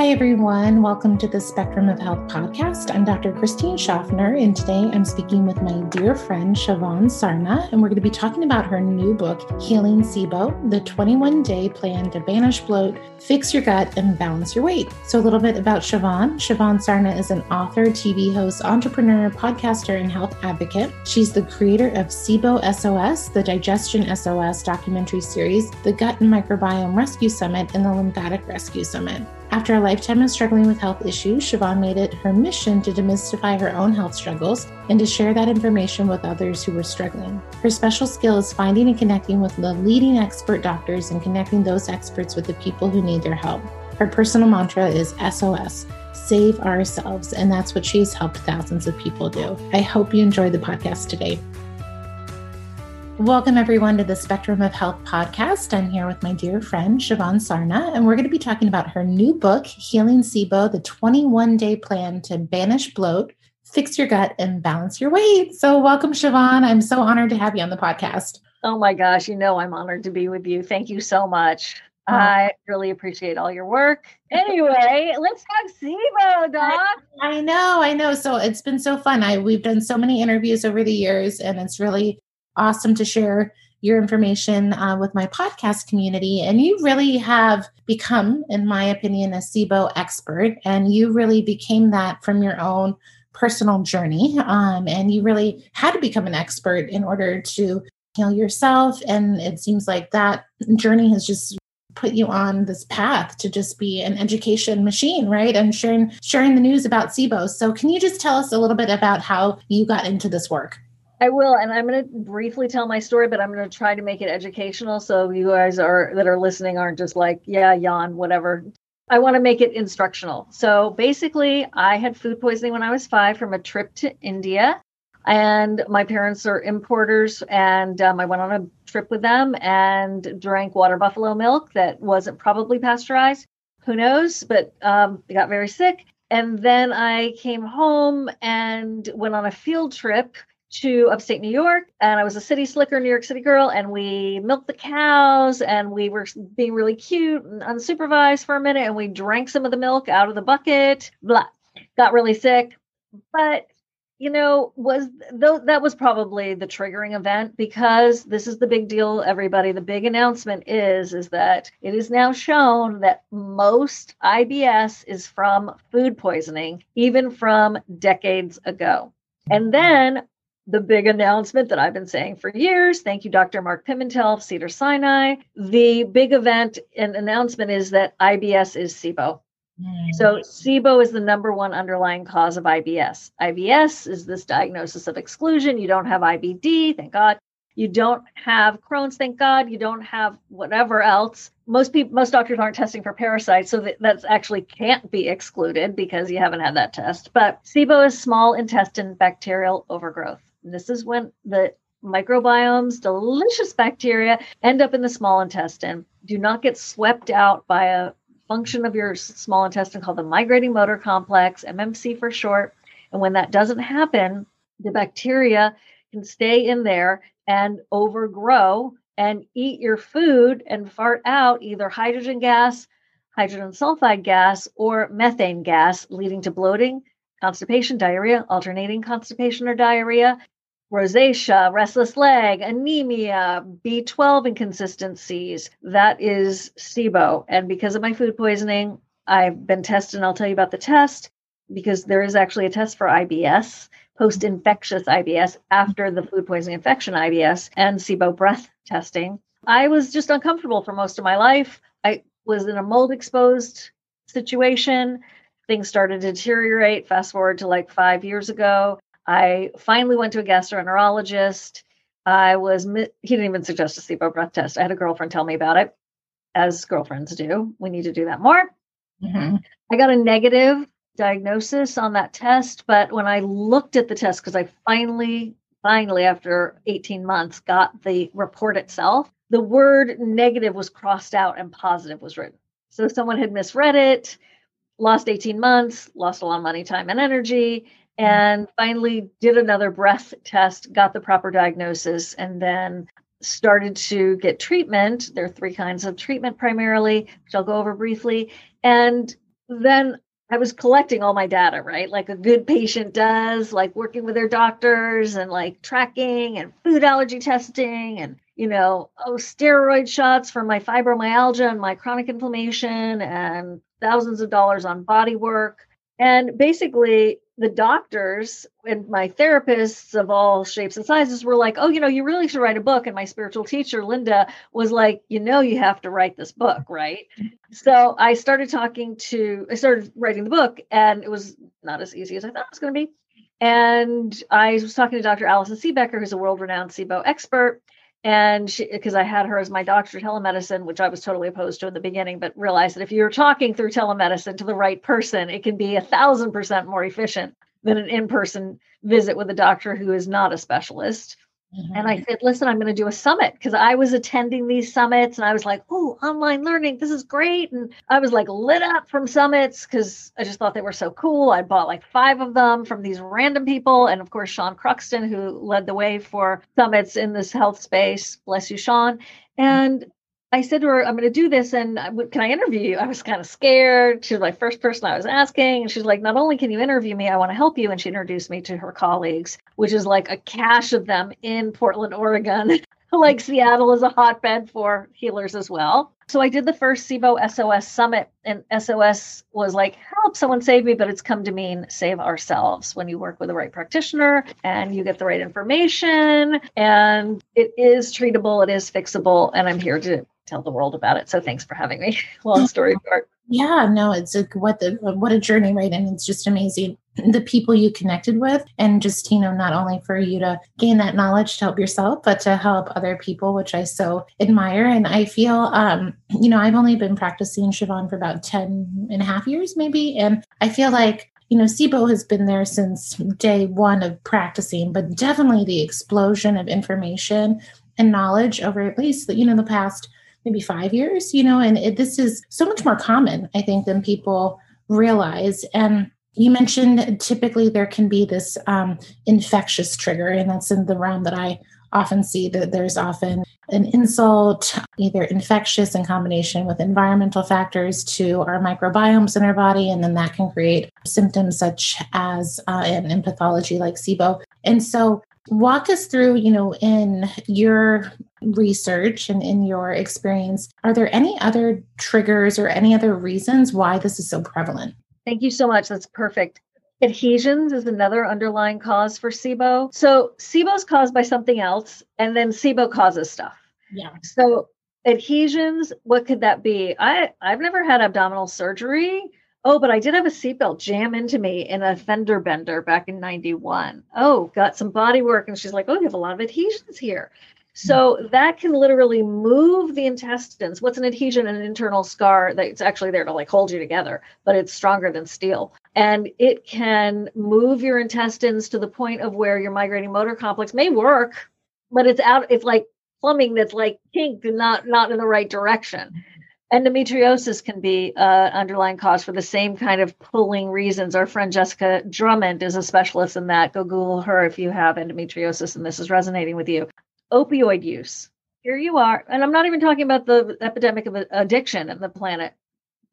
Hi, everyone. Welcome to the Spectrum of Health podcast. I'm Dr. Christine Schaffner, and today I'm speaking with my dear friend, Shivan Sarna, and we're going to be talking about her new book, Healing SIBO, the 21 day plan to banish bloat, fix your gut, and balance your weight. So, a little bit about Shivan. Shivan Sarna is an author, TV host, entrepreneur, podcaster, and health advocate. She's the creator of SIBO SOS, the Digestion SOS documentary series, the Gut and Microbiome Rescue Summit, and the Lymphatic Rescue Summit. After a lifetime of struggling with health issues, Shivan made it her mission to demystify her own health struggles and to share that information with others who were struggling. Her special skill is finding and connecting with the leading expert doctors and connecting those experts with the people who need their help. Her personal mantra is SOS, save ourselves, and that's what she's helped thousands of people do. I hope you enjoyed the podcast today. Welcome, everyone, to the Spectrum of Health podcast. I'm here with my dear friend, Shivan Sarna, and we're going to be talking about her new book, Healing SIBO, the 21 day plan to banish bloat, fix your gut, and balance your weight. So, welcome, Shivan. I'm so honored to have you on the podcast. Oh my gosh, you know I'm honored to be with you. Thank you so much. Oh. I really appreciate all your work. Anyway, let's talk SIBO, Doc. I know, I know. So it's been so fun. I we've done so many interviews over the years, and it's really awesome to share your information uh, with my podcast community. And you really have become, in my opinion, a SIBO expert. And you really became that from your own personal journey. Um, and you really had to become an expert in order to heal yourself. And it seems like that journey has just put you on this path to just be an education machine right and sharing sharing the news about SIBO so can you just tell us a little bit about how you got into this work I will, and I'm going to briefly tell my story, but I'm going to try to make it educational, so you guys are that are listening aren't just like, yeah, yawn, whatever. I want to make it instructional. So basically, I had food poisoning when I was five from a trip to India, and my parents are importers, and um, I went on a trip with them and drank water buffalo milk that wasn't probably pasteurized. Who knows? But um, I got very sick. And then I came home and went on a field trip to upstate New York, and I was a city slicker, New York City girl, and we milked the cows, and we were being really cute and unsupervised for a minute, and we drank some of the milk out of the bucket. Blah, got really sick, but you know, was though that was probably the triggering event because this is the big deal, everybody. The big announcement is is that it is now shown that most IBS is from food poisoning, even from decades ago. And then the big announcement that I've been saying for years. Thank you, Dr. Mark Pimentel of Cedar Sinai. The big event and announcement is that IBS is SIBO. Mm. So SIBO is the number one underlying cause of IBS. IBS is this diagnosis of exclusion. You don't have IBD, thank God. You don't have Crohn's, thank God. You don't have whatever else. Most people, most doctors aren't testing for parasites, so that that's actually can't be excluded because you haven't had that test. But SIBO is small intestine bacterial overgrowth. This is when the microbiomes, delicious bacteria, end up in the small intestine, do not get swept out by a function of your small intestine called the migrating motor complex, MMC for short. And when that doesn't happen, the bacteria can stay in there and overgrow and eat your food and fart out either hydrogen gas, hydrogen sulfide gas, or methane gas, leading to bloating, constipation, diarrhea, alternating constipation or diarrhea, rosacea, restless leg, anemia, B12 inconsistencies. That is SIBO. And because of my food poisoning, I've been tested, and I'll tell you about the test because there is actually a test for IBS, post infectious IBS, after the food poisoning infection IBS, and SIBO breath testing. I was just uncomfortable for most of my life. I was in a mold exposed situation things started to deteriorate. Fast forward to like five years ago, I finally went to a gastroenterologist. I was, he didn't even suggest a SIBO breath test. I had a girlfriend tell me about it, as girlfriends do. We need to do that more. Mm-hmm. I got a negative diagnosis on that test, but when I looked at the test, because I finally, finally, after 18 months, got the report itself, the word negative was crossed out and positive was written. So someone had misread it lost 18 months, lost a lot of money, time, and energy. And finally did another breath test, got the proper diagnosis, and then started to get treatment. There are three kinds of treatment primarily, which I'll go over briefly. And then I was collecting all my data, right? Like a good patient does, like working with their doctors and like tracking and food allergy testing and, you know, oh, steroid shots for my fibromyalgia and my chronic inflammation and thousands of dollars on body work. And basically, the doctors and my therapists of all shapes and sizes were like, oh, you know, you really should write a book. And my spiritual teacher, Linda, was like, you know, you have to write this book, right? So I started talking to, I started writing the book, and it was not as easy as I thought it was going to be. And I was talking to Dr. Allison Siebecker, who's a world renowned SIBO expert and because I had her as my doctor telemedicine, which I was totally opposed to in the beginning, but realized that if you're talking through telemedicine to the right person, it can be a thousand percent more efficient than an in-person visit with a doctor who is not a specialist. Mm-hmm. And I mm-hmm. said, listen, I'm going to do a summit because I was attending these summits and I was like, oh, online learning, this is great. And I was like lit up from summits because I just thought they were so cool. I bought like five of them from these random people. And of course, Sean Croxton, who led the way for summits in this health space. Bless you, Sean. And I said to her, I'm going to do this and can I interview you? I was kind of scared. She was my first person I was asking. And she's like, Not only can you interview me, I want to help you. And she introduced me to her colleagues, which is like a cache of them in Portland, Oregon. like Seattle is a hotbed for healers as well. So I did the first SIBO SOS summit, and SOS was like, help someone save me, but it's come to mean save ourselves when you work with the right practitioner and you get the right information. And it is treatable, it is fixable, and I'm here to tell the world about it. So thanks for having me. Long story short. Yeah, no, it's like what the what a journey, right? And it's just amazing the people you connected with, and just you know, not only for you to gain that knowledge to help yourself, but to help other people, which I so admire. And I feel, um, you know, I've only been practicing Shivan for about 10 and a half years, maybe, and I feel like you know, SIBO has been there since day one of practicing, but definitely the explosion of information and knowledge over at least, you know, the past maybe five years, you know, and it, this is so much more common, I think, than people realize. And you mentioned typically there can be this um, infectious trigger, and that's in the realm that I often see that there's often an insult, either infectious in combination with environmental factors to our microbiomes in our body, and then that can create symptoms such as uh, in, in pathology like SIBO. And so walk us through you know in your research and in your experience are there any other triggers or any other reasons why this is so prevalent? Thank you so much. That's perfect. Adhesions is another underlying cause for sibo. So sibo is caused by something else and then sibo causes stuff. Yeah. So adhesions what could that be? I i've never had abdominal surgery Oh, but I did have a seatbelt jam into me in a fender bender back in 91. Oh, got some body work. And she's like, Oh, you have a lot of adhesions here. So hmm. that can literally move the intestines. What's an adhesion? An internal scar that's actually there to like hold you together, but it's stronger than steel. And it can move your intestines to the point of where your migrating motor complex may work, but it's out, it's like plumbing that's like kinked and not not in the right direction. Endometriosis can be an underlying cause for the same kind of pulling reasons. Our friend Jessica Drummond is a specialist in that. Go Google her if you have endometriosis and this is resonating with you. Opioid use. Here you are. And I'm not even talking about the epidemic of addiction in the planet.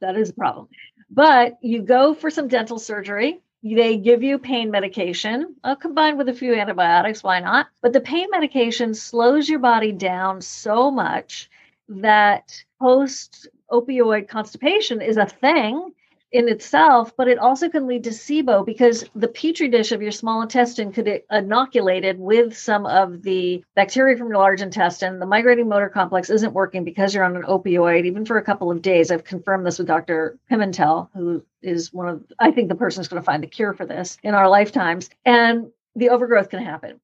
That is a problem. But you go for some dental surgery. They give you pain medication uh, combined with a few antibiotics. Why not? But the pain medication slows your body down so much that post opioid constipation is a thing in itself, but it also can lead to SIBO because the petri dish of your small intestine could be inoculated with some of the bacteria from your large intestine. The migrating motor complex isn't working because you're on an opioid, even for a couple of days. I've confirmed this with Dr. Pimentel, who is one of, I think, the person who's going to find the cure for this in our lifetimes. And the overgrowth can happen.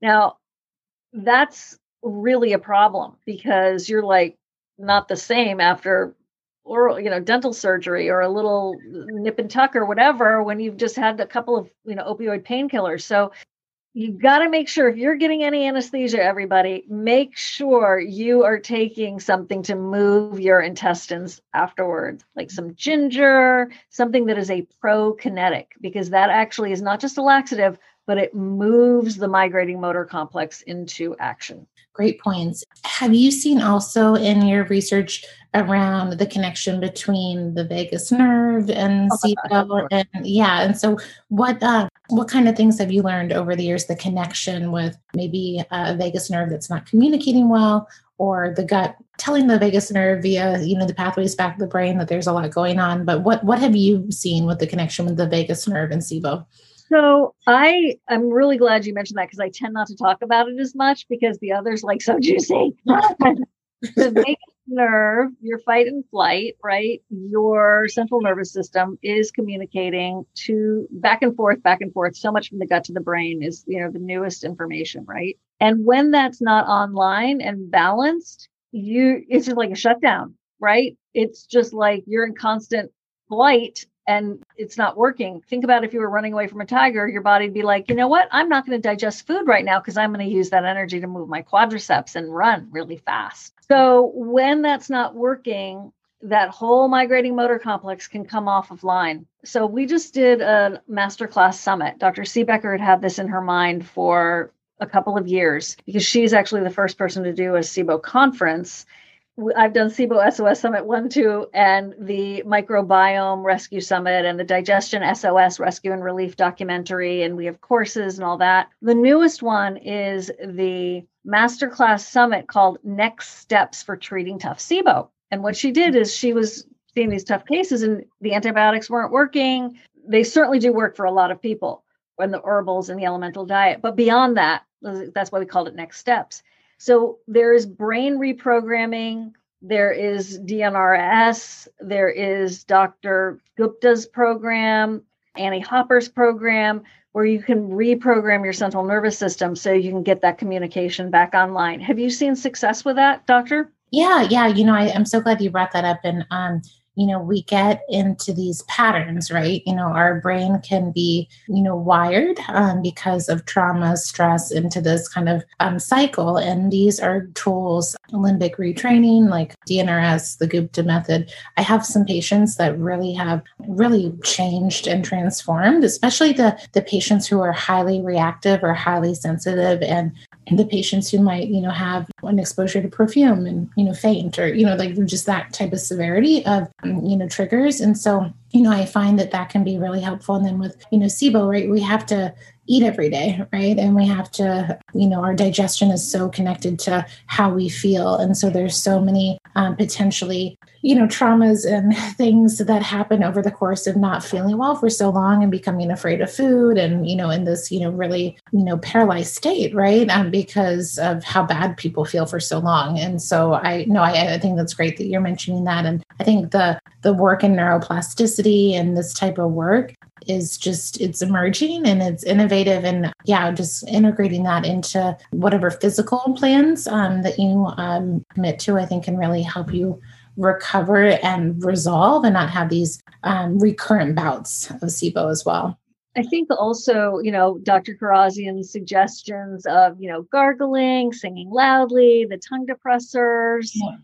Now, that's really a problem because you're like not the same after oral you know dental surgery or a little nip and tuck or whatever when you've just had a couple of you know opioid painkillers. So you've got to make sure if you're getting any anesthesia everybody make sure you are taking something to move your intestines afterwards like some ginger something that is a prokinetic because that actually is not just a laxative but it moves the migrating motor complex into action. Great points. Have you seen also in your research around the connection between the vagus nerve and oh, SIBO? And yeah, and so what uh, what kind of things have you learned over the years? The connection with maybe a vagus nerve that's not communicating well, or the gut telling the vagus nerve via you know the pathways back to the brain that there's a lot going on. But what what have you seen with the connection with the vagus nerve and SIBO? So I I'm really glad you mentioned that because I tend not to talk about it as much because the others like so juicy. the vagus nerve, your fight and flight, right? Your central nervous system is communicating to back and forth, back and forth. So much from the gut to the brain is, you know, the newest information, right? And when that's not online and balanced, you it's just like a shutdown, right? It's just like you're in constant flight and it's not working. Think about if you were running away from a tiger, your body'd be like, you know what? I'm not going to digest food right now because I'm going to use that energy to move my quadriceps and run really fast. So when that's not working, that whole migrating motor complex can come off of line. So we just did a masterclass summit. Dr. Siebecker had had this in her mind for a couple of years because she's actually the first person to do a SIBO conference I've done SIBO SOS Summit 1, 2, and the Microbiome Rescue Summit and the Digestion SOS Rescue and Relief documentary, and we have courses and all that. The newest one is the Masterclass Summit called Next Steps for Treating Tough SIBO. And what she did is she was seeing these tough cases, and the antibiotics weren't working. They certainly do work for a lot of people when the herbals and the elemental diet. But beyond that, that's why we called it Next Steps so there is brain reprogramming, there is DNRS, there is Dr. Gupta's program, Annie Hopper's program, where you can reprogram your central nervous system so you can get that communication back online. Have you seen success with that, doctor? Yeah, yeah. You know, I, am so glad you brought that up. And um, you know we get into these patterns right? You know our brain can be you know wired um, because of trauma stress into this kind of um, cycle. And these are tools limbic retraining like dnrs the gupta method. I have some patients that really have really changed and transformed especially the the patients who are highly reactive or highly sensitive and the patients who might you know have an exposure to perfume and you know faint or you know like just that type of severity of um, you know triggers. And so you know i find that that can be really helpful. And then with you know sibo right we have to eat every day right? And we have to you know our digestion is so connected to how we feel. And so there's so many um, potentially you know traumas and things that happen over the course of not feeling well for so long and becoming afraid of food and you know in this you know really you know paralyzed state right? Um, because of how bad people feel for so long. And so i know I, I think that's great that you're mentioning that. And i think the the work in neuroplasticity and this type of work is just it's emerging and it's innovative and yeah just integrating that into whatever physical plans um, that you um, commit to i think can really help you recover and resolve and not have these um, recurrent bouts of sibo as well I think also, you know, Dr. Kharrazian's suggestions of, you know, gargling, singing loudly, the tongue depressors, yeah.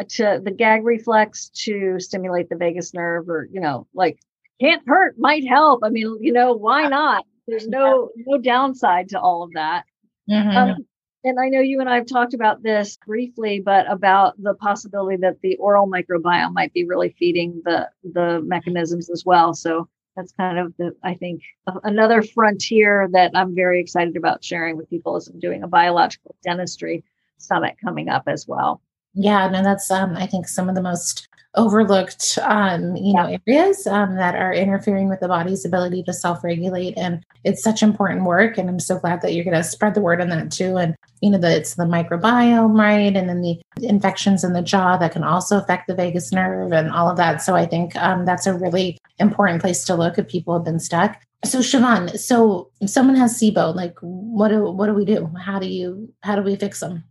uh, to the gag reflex to stimulate the vagus nerve, or you know, like can't hurt, might help. I mean, you know, why not? There's no no downside to all of that. Mm-hmm. Um, and I know you and I have talked about this briefly, but about the possibility that the oral microbiome might be really feeding the the mechanisms as well. So that's kind of the I think another frontier that I'm very excited about sharing with people is I'm doing a biological dentistry summit coming up as well. Yeah, no, that's um, I think some of the most overlooked um, you know areas um, that are interfering with the body's ability to self-regulate and it's such important work and i'm so glad that you're going to spread the word on that too and you know that it's the microbiome right and then the infections in the jaw that can also affect the vagus nerve and all of that so i think um, that's a really important place to look if people have been stuck so Shivan, so if someone has SIBO, like what do what do we do? How do you how do we fix them?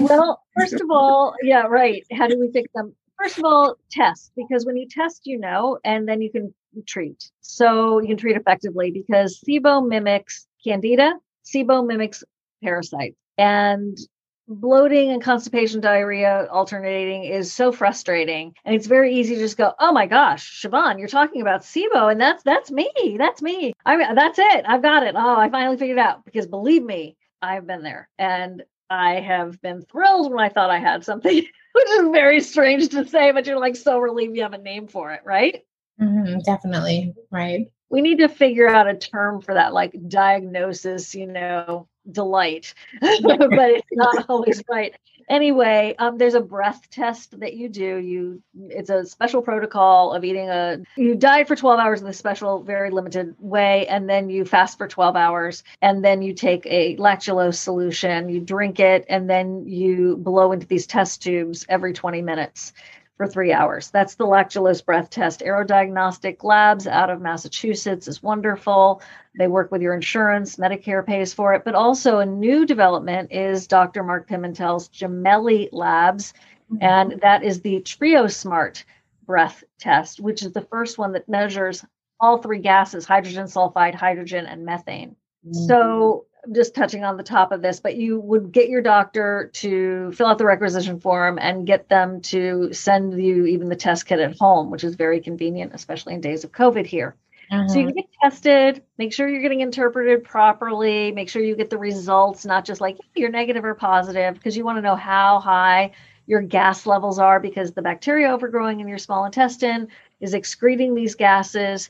Well, first of all, yeah, right. How do we fix them? First of all, test because when you test, you know, and then you can treat. So you can treat effectively because SIBO mimics candida, SIBO mimics parasites. And bloating and constipation diarrhea alternating is so frustrating and it's very easy to just go oh my gosh shivan you're talking about sibo and that's that's me that's me i mean that's it i've got it oh i finally figured it out because believe me i've been there and i have been thrilled when i thought i had something which is very strange to say but you're like so relieved you have a name for it right? Mm-hmm, definitely right. We need to figure out a term for that like diagnosis you know delight, but it's not always right. Anyway, um, there's a breath test that you do. You it's a special protocol of eating a you diet for 12 hours in this special, very limited way, and then you fast for 12 hours, and then you take a lactulose solution, you drink it, and then you blow into these test tubes every 20 minutes for three hours. That's the lactulose breath test. Aerodiagnostic Labs out of Massachusetts is wonderful. They work with your insurance, Medicare pays for it. But also, a new development is Dr. Mark Pimentel's Gemelli Labs, mm-hmm. and that is the Trio Smart breath test, which is the first one that measures all three gases hydrogen sulfide, hydrogen, and methane. Mm-hmm. So just touching on the top of this, but you would get your doctor to fill out the requisition form and get them to send you even the test kit at home, which is very convenient, especially in days of COVID here. Uh-huh. So you uh-huh. get tested, make sure you're getting interpreted properly, make sure you get the results, not just like you're negative or positive, because you want to know how high your gas levels are because the bacteria overgrowing in your small intestine is excreting these gases.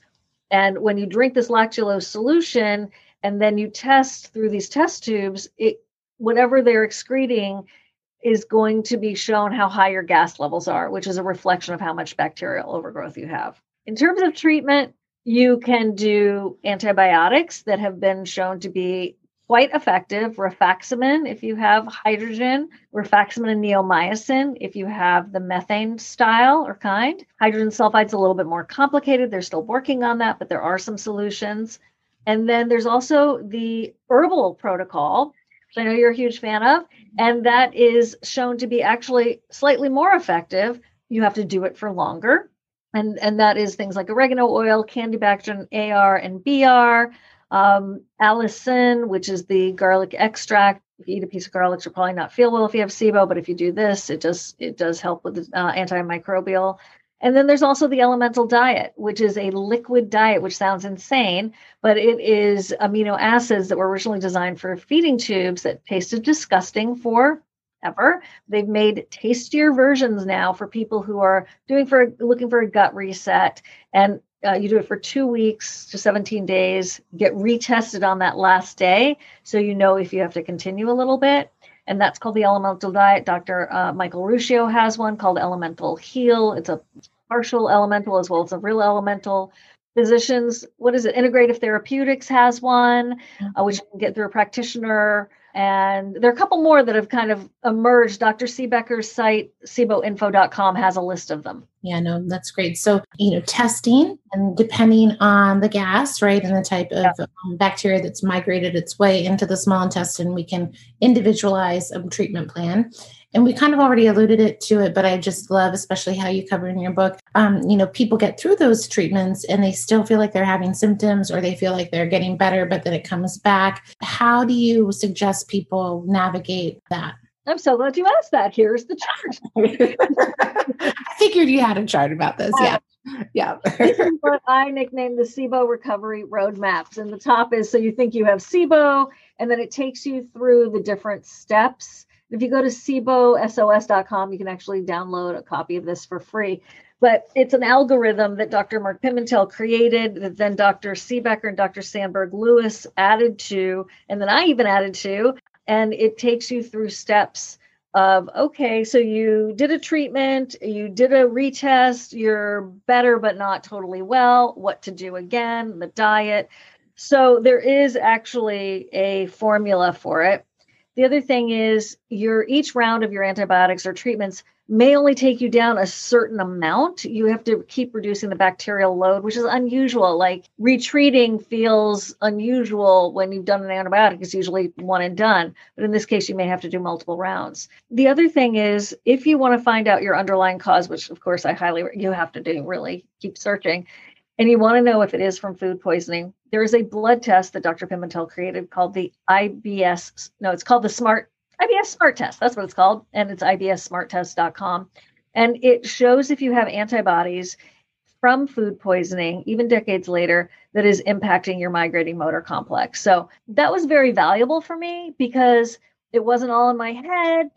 And when you drink this lactulose solution, and then you test through these test tubes it whatever they're excreting is going to be shown how high your gas levels are which is a reflection of how much bacterial overgrowth you have. In terms of treatment you can do antibiotics that have been shown to be quite effective. Rifaximin if you have hydrogen rifaximin and neomycin if you have the methane style or kind. Hydrogen sulfide's a little bit more complicated. They're still working on that but there are some solutions and then there's also the herbal protocol, which I know you're a huge fan of, and that is shown to be actually slightly more effective. You have to do it for longer. And, and that is things like oregano oil, candibactin AR and BR, um, allicin, which is the garlic extract. If you eat a piece of garlic, you'll probably not feel well if you have SIBO, but if you do this, it does it does help with the uh, antimicrobial. And then there's also the elemental diet, which is a liquid diet, which sounds insane, but it is amino acids that were originally designed for feeding tubes that tasted disgusting for ever. They've made tastier versions now for people who are doing for looking for a gut reset. And uh, you do it for two weeks to 17 days, get retested on that last day. So you know if you have to continue a little bit and that's called the elemental diet. Dr. Uh, Michael Ruscio has one called Elemental Heal. It's a partial elemental as well as a real elemental. Physicians, what is it? Integrative Therapeutics has one, uh, which you can get through a practitioner. And there are a couple more that have kind of emerged. Dr. Siebecker's site, siboinfo.com, has a list of them. Yeah, no, that's great. So, you know, testing and depending on the gas, right, and the type of yeah. um, bacteria that's migrated its way into the small intestine, we can individualize a treatment plan and we kind of already alluded it to it but i just love especially how you cover in your book um, you know people get through those treatments and they still feel like they're having symptoms or they feel like they're getting better but then it comes back how do you suggest people navigate that I'm so glad you asked that. Here's the chart. I figured you had a chart about this. Yeah. Yeah. this is what I nicknamed the SIBO recovery roadmaps. And the top is so you think you have SIBO, and then it takes you through the different steps if you go to sibosos.com, you can actually download a copy of this for free. But it's an algorithm that Dr. Mark Pimentel created, that then Dr. Siebecker and Dr. Sandberg Lewis added to, and then I even added to. And it takes you through steps of okay, so you did a treatment, you did a retest, you're better but not totally well, what to do again, the diet. So there is actually a formula for it. The other thing is your each round of your antibiotics or treatments may only take you down a certain amount. You have to keep reducing the bacterial load, which is unusual. Like retreating feels unusual when you've done an antibiotic. It's usually one and done. But in this case, you may have to do multiple rounds. The other thing is if you want to find out your underlying cause, which of course I highly you have to do, really keep searching, and you want to know if it is from food poisoning, there is a blood test that Dr. Pimentel created called the IBS. No, it's called the Smart IBS Smart Test. That's what it's called. And it's ibssmarttest.com. And it shows if you have antibodies from food poisoning, even decades later, that is impacting your migrating motor complex. So that was very valuable for me because it wasn't all in my head.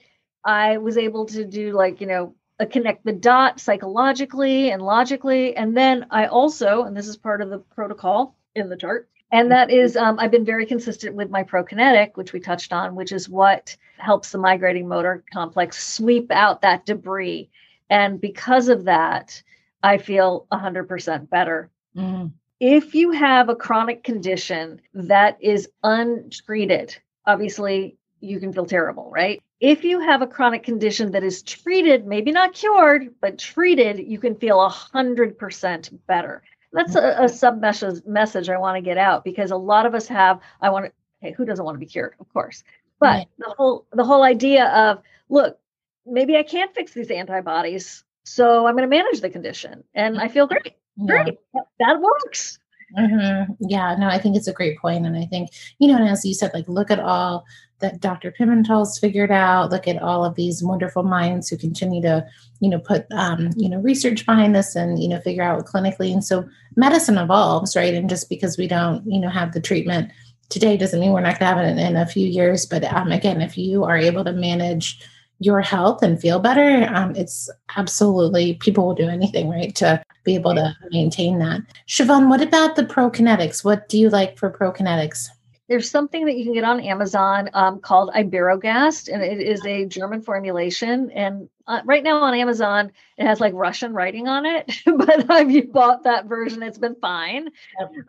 I was able to do like, you know, a connect the dot psychologically and logically. And then I also, and this is part of the protocol in the chart, and that is um, I've been very consistent with my prokinetic, which we touched on, which is what helps the migrating motor complex sweep out that debris. And because of that, I feel 100% better. Mm. If you have a chronic condition that is untreated, obviously you can feel terrible, right? If you have a chronic condition that is treated, maybe not cured, but treated, you can feel 100% better. That's a, a sub message I want to get out because a lot of us have, I want to, hey, who doesn't want to be cured? Of course. But the whole the whole idea of look, maybe I can't fix these antibodies, so I'm going to manage the condition, and I feel great. Great, yeah. that works. Mm-hmm. Yeah, no, I think it's a great point, and I think you know, and as you said, like look at all that Dr. Pimentel's figured out. Look at all of these wonderful minds who continue to, you know, put um, you know research behind this and you know figure out clinically. And so medicine evolves, right? And just because we don't, you know, have the treatment today doesn't mean we're not going to have it in, in, a few years. But um, again, if you are able to manage your health and feel better, um, it's absolutely people will do anything, right, to be able to maintain that. Shivan, what about the prokinetics? What do you like for prokinetics? There's something that you can get on Amazon um, called Iberogast, and it is a German formulation. And uh, right now on Amazon, it has like Russian writing on it, but I've bought that version. It's been fine.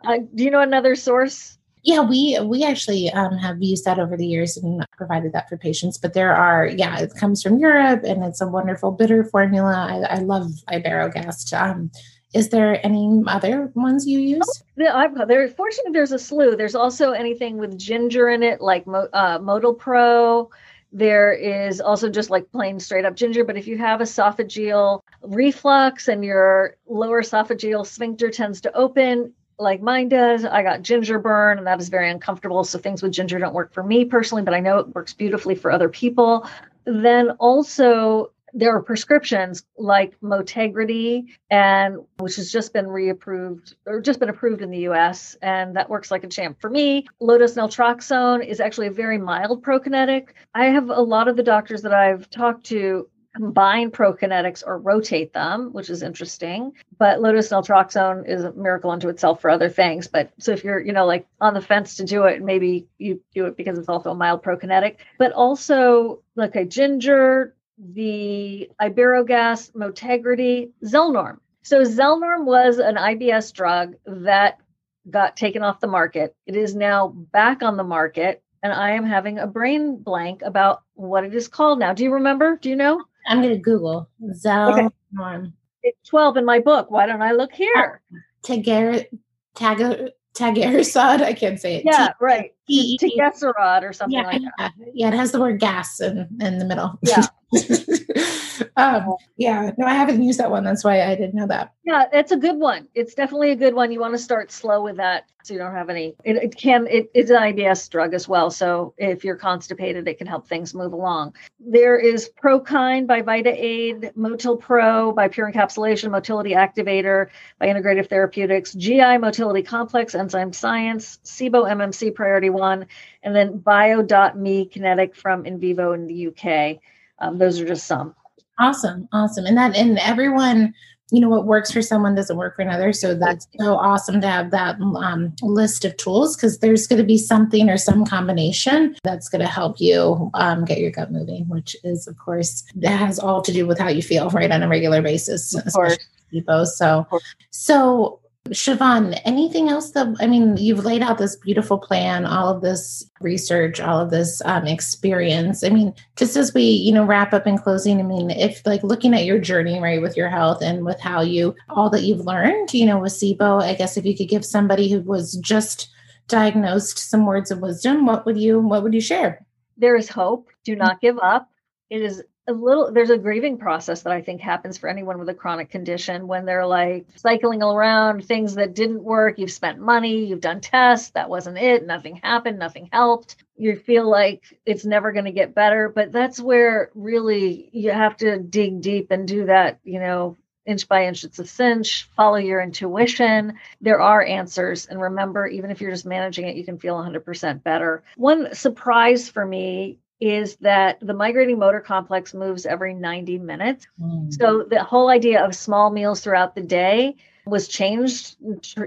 Uh, do you know another source yeah, we we actually um, have used that over the years and provided that for patients. But there are, yeah, it comes from Europe and it's a wonderful bitter formula. I, I love Iberogast. Um, is there any other ones you use? Oh, I've, there, fortunately, there's a slew. There's also anything with ginger in it, like uh, Motil Pro. There is also just like plain straight up ginger. But if you have esophageal reflux and your lower esophageal sphincter tends to open, like mine does. I got ginger burn, and that is very uncomfortable. So things with ginger don't work for me personally, but I know it works beautifully for other people. Then also there are prescriptions like Motegrity and which has just been reapproved or just been approved in the US and that works like a champ for me. Low-dose naltrexone is actually a very mild prokinetic. I have a lot of the doctors that I've talked to combine prokinetics or rotate them, which is interesting. But low-dose naltrexone is a miracle unto itself for other things. But so if you're, you know, like on the fence to do it, maybe you do it because it's also a mild prokinetic. But also like a ginger, the Iberogast, Motegrity, Zelnorm. So Zelnorm was an IBS drug that got taken off the market. It is now back on the market and I am having a brain blank about what it is called now. Do you remember? Do you know? I'm going to Google Zelnorm. Okay. It's 12 in my book. Why don't I look here? Tagar, Tagar, Tagarsod. I can't say it. Yeah, T- right. Tagesserod or something yeah, like that. Yeah, it has the word gas in, in the middle. Yeah. um, yeah, no, I haven't used that one. That's why I didn't know that. Yeah, it's a good one. It's definitely a good one. You want to start slow with that so you don't have any. It, it can, it, it's an IBS drug as well. So if you're constipated, it can help things move along. There is Prokine by Vita Aid, Motil Pro by Pure Encapsulation, Motility Activator by Integrative Therapeutics, GI Motility Complex, Enzyme Science, SIBO MMC Priority One, and then Bio.me Kinetic from In Vivo in the UK. Um, those are just some. Awesome, awesome, and that and everyone, you know, what works for someone doesn't work for another. So that's so awesome to have that um, list of tools because there's going to be something or some combination that's going to help you um, get your gut moving, which is, of course, that has all to do with how you feel, right, on a regular basis. Of course. People. So, so Shivan, anything else that, I mean, you've laid out this beautiful plan, all of this research, all of this um, experience. I mean, just as we, you know, wrap up in closing, I mean, if like looking at your journey, right, with your health and with how you, all that you've learned, you know, with SIBO, I guess if you could give somebody who was just diagnosed some words of wisdom, what would you, what would you share? There is hope. Do not give up. It is a little there's a grieving process that I think happens for anyone with a chronic condition when they're like cycling around things that didn't work. You've spent money, you've done tests, that wasn't it, nothing happened, nothing helped. You feel like it's never going to get better, but that's where really you have to dig deep and do that, you know, inch by inch it's a cinch follow your intuition there are answers and remember even if you're just managing it you can feel 100% better one surprise for me is that the migrating motor complex moves every 90 minutes. Mm. So the whole idea of small meals throughout the day was changed,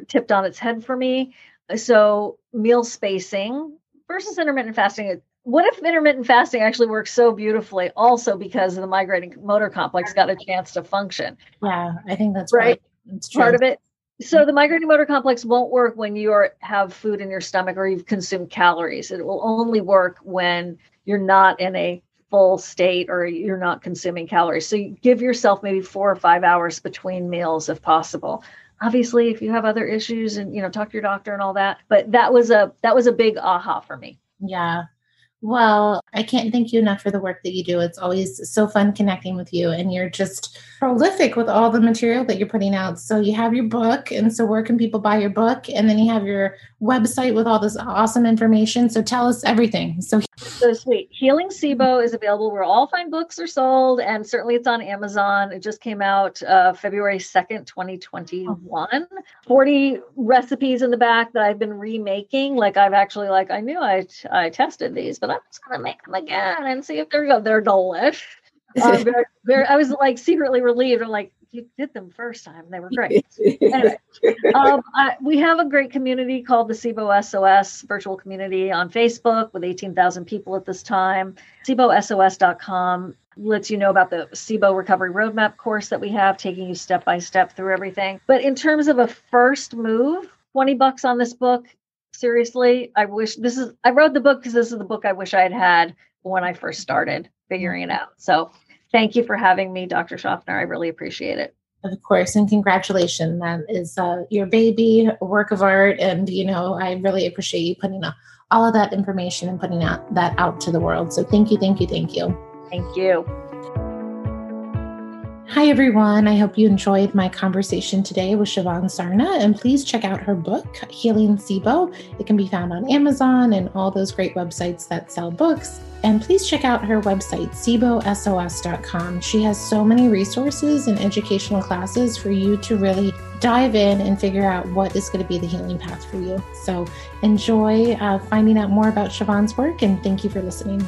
tipped on its head for me. So meal spacing versus intermittent fasting. What if intermittent fasting actually works so beautifully also because the migrating motor complex got a chance to function? Yeah, I think that's right. That's part of it. So the migrating motor complex won't work when you are, have food in your stomach or you've consumed calories. It will only work when you're not in a full state or you're not consuming calories. So give yourself maybe four or five hours between meals if possible. Obviously, if you have other issues and you know, talk to your doctor and all that. But that was a that was a big aha for me. Yeah. Well, I can't thank you enough for the work that you do. It's always so fun connecting with you, and you're just prolific with all the material that you're putting out. So, you have your book, and so where can people buy your book? And then you have your website with all this awesome information. So, tell us everything. So, so sweet. Healing SIBO is available where all fine books are sold, and certainly it's on Amazon. It just came out uh, February 2nd, 2021. 40 recipes in the back that I've been remaking. Like, I've actually, like, I knew I, I tested these, but I'm just gonna make them again and see if they're good. They're delish. Um, very, very, I was like secretly relieved. I'm like, you did them first time. They were great. anyway, um, I, we have a great community called the SIBO SOS virtual community on Facebook with 18,000 people at this time. SIBOSOS.com lets you know about the SIBO recovery roadmap course that we have, taking you step by step through everything. But in terms of a first move, 20 bucks on this book seriously, I wish this is, I wrote the book because this is the book I wish I had had when I first started figuring it out. So thank you for having me, Dr. Schaffner. I really appreciate it. Of course, and congratulations. That is uh, your baby, work of art. And, you know, I really appreciate you putting all of that information and putting out, that out to the world. So thank you, thank you, thank you. Thank you. Hi, everyone. I hope you enjoyed my conversation today with Shivan Sarna. And please check out her book, Healing SIBO. It can be found on Amazon and all those great websites that sell books. And please check out her website, SIBOSOS.com. She has so many resources and educational classes for you to really dive in and figure out what is going to be the healing path for you. So enjoy uh, finding out more about Shivan's work, and thank you for listening.